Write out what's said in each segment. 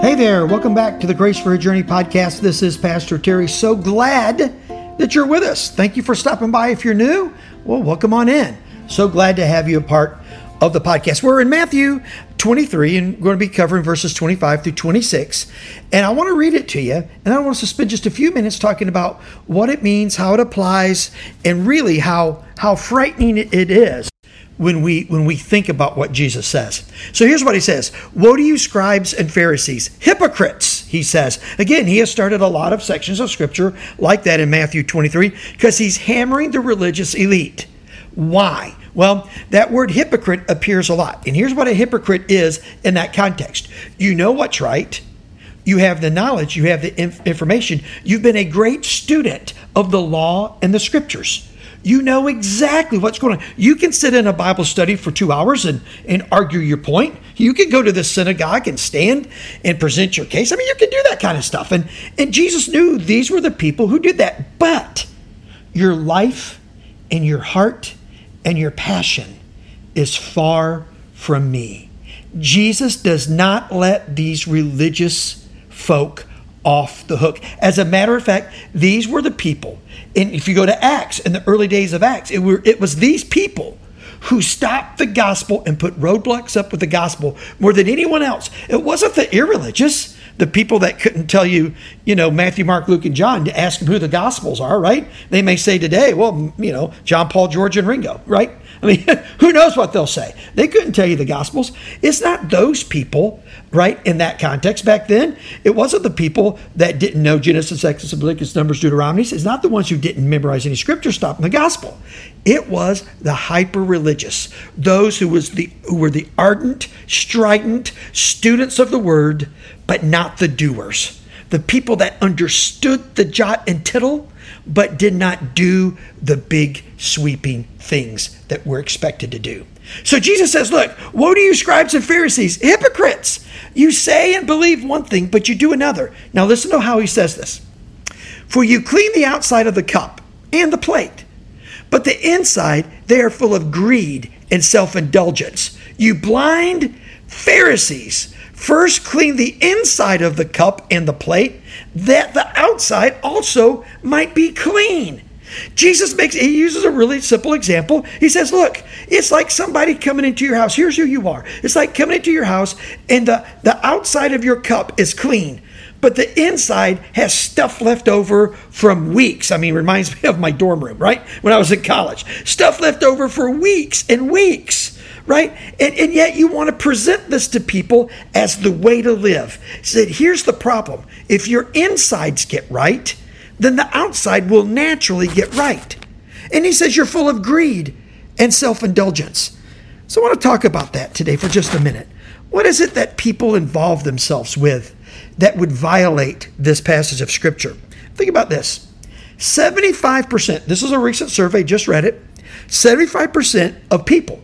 Hey there, welcome back to the Grace for Your Journey podcast. This is Pastor Terry. So glad that you're with us. Thank you for stopping by. If you're new, well, welcome on in. So glad to have you a part of the podcast. We're in Matthew 23 and we're going to be covering verses 25 through 26. And I want to read it to you. And I want to spend just a few minutes talking about what it means, how it applies, and really how, how frightening it is when we when we think about what Jesus says. So here's what he says. Woe to you scribes and Pharisees, hypocrites, he says. Again, he has started a lot of sections of scripture like that in Matthew 23 because he's hammering the religious elite. Why? Well, that word hypocrite appears a lot. And here's what a hypocrite is in that context. You know what's right. You have the knowledge, you have the inf- information. You've been a great student of the law and the scriptures. You know exactly what's going on. You can sit in a Bible study for two hours and, and argue your point. You can go to the synagogue and stand and present your case. I mean, you can do that kind of stuff. And, and Jesus knew these were the people who did that. But your life and your heart and your passion is far from me. Jesus does not let these religious folk off the hook. As a matter of fact, these were the people. And if you go to Acts, in the early days of Acts, it, were, it was these people who stopped the gospel and put roadblocks up with the gospel more than anyone else. It wasn't the irreligious, the people that couldn't tell you, you know, Matthew, Mark, Luke, and John to ask them who the gospels are, right? They may say today, well, you know, John, Paul, George, and Ringo, right? I mean, who knows what they'll say? They couldn't tell you the Gospels. It's not those people, right? In that context back then, it wasn't the people that didn't know Genesis, Exodus, Leviticus, Numbers, Deuteronomy. It's not the ones who didn't memorize any scripture stuff in the Gospel. It was the hyper religious, those who was the who were the ardent, strident students of the Word, but not the doers. The people that understood the jot and tittle but did not do the big sweeping things that we're expected to do. So Jesus says, Look, woe to you, scribes and Pharisees, hypocrites! You say and believe one thing, but you do another. Now listen to how he says this. For you clean the outside of the cup and the plate, but the inside they are full of greed and self indulgence. You blind Pharisees, first clean the inside of the cup and the plate, that the outside also might be clean. Jesus makes he uses a really simple example. He says, "Look, it's like somebody coming into your house. Here's who you are. It's like coming into your house and the the outside of your cup is clean, but the inside has stuff left over from weeks. I mean, reminds me of my dorm room, right? When I was in college. Stuff left over for weeks and weeks." right? And, and yet you want to present this to people as the way to live. Said, here's the problem. If your insides get right, then the outside will naturally get right. And he says you're full of greed and self indulgence. So I want to talk about that today for just a minute. What is it that people involve themselves with that would violate this passage of Scripture? Think about this 75%, this is a recent survey, just read it. 75% of people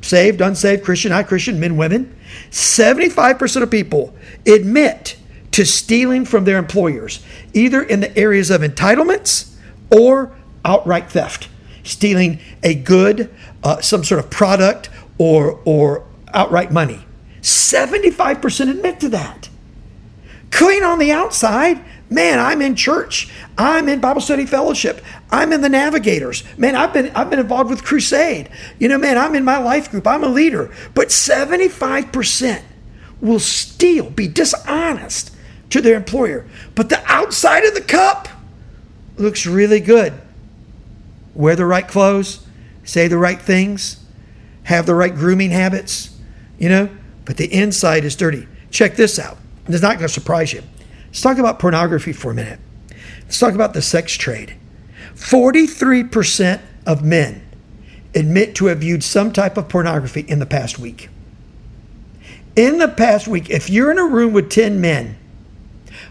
saved, unsaved, Christian, not Christian, men, women, 75% of people admit to stealing from their employers, either in the areas of entitlements or outright theft. Stealing a good, uh, some sort of product, or, or outright money. 75% admit to that. Clean on the outside, Man, I'm in church. I'm in Bible study fellowship. I'm in the navigators. Man, I've been I've been involved with crusade. You know, man, I'm in my life group. I'm a leader. But 75% will steal, be dishonest to their employer. But the outside of the cup looks really good. Wear the right clothes, say the right things, have the right grooming habits, you know, but the inside is dirty. Check this out. It's not going to surprise you. Let's talk about pornography for a minute. Let's talk about the sex trade. 43% of men admit to have viewed some type of pornography in the past week. In the past week, if you're in a room with 10 men,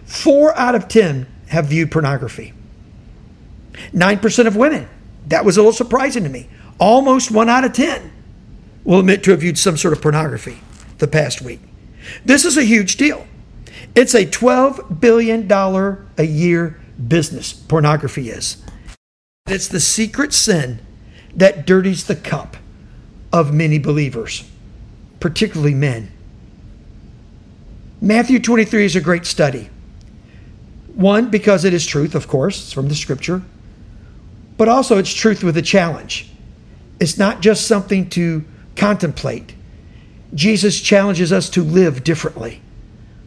four out of 10 have viewed pornography. 9% of women. That was a little surprising to me. Almost one out of 10 will admit to have viewed some sort of pornography the past week. This is a huge deal. It's a $12 billion a year business, pornography is. It's the secret sin that dirties the cup of many believers, particularly men. Matthew 23 is a great study. One, because it is truth, of course, it's from the scripture, but also it's truth with a challenge. It's not just something to contemplate. Jesus challenges us to live differently.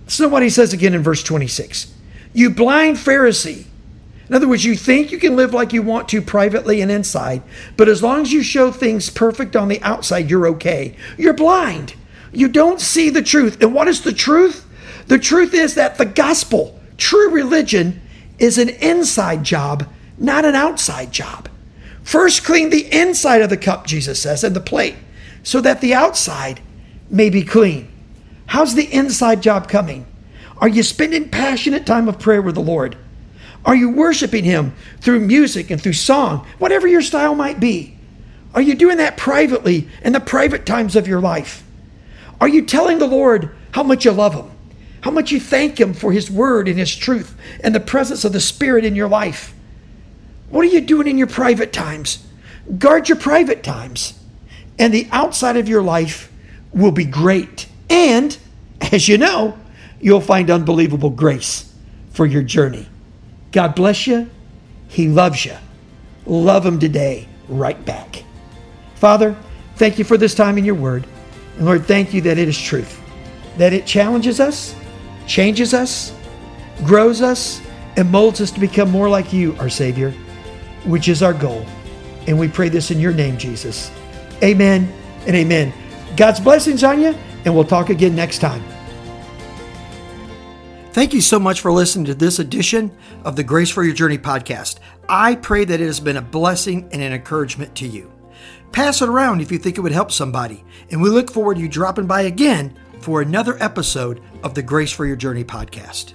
Listen to what he says again in verse 26. You blind Pharisee. In other words, you think you can live like you want to privately and inside, but as long as you show things perfect on the outside, you're okay. You're blind. You don't see the truth. And what is the truth? The truth is that the gospel, true religion, is an inside job, not an outside job. First, clean the inside of the cup, Jesus says, and the plate, so that the outside may be clean. How's the inside job coming? Are you spending passionate time of prayer with the Lord? Are you worshiping Him through music and through song, whatever your style might be? Are you doing that privately in the private times of your life? Are you telling the Lord how much you love Him? How much you thank Him for His word and His truth and the presence of the Spirit in your life? What are you doing in your private times? Guard your private times, and the outside of your life will be great. And, as you know, you'll find unbelievable grace for your journey. God bless you. He loves you. Love Him today, right back. Father, thank you for this time in your word. And Lord, thank you that it is truth, that it challenges us, changes us, grows us, and molds us to become more like you, our Savior, which is our goal. And we pray this in your name, Jesus. Amen and amen. God's blessings on you, and we'll talk again next time. Thank you so much for listening to this edition of the Grace for Your Journey podcast. I pray that it has been a blessing and an encouragement to you. Pass it around if you think it would help somebody, and we look forward to you dropping by again for another episode of the Grace for Your Journey podcast.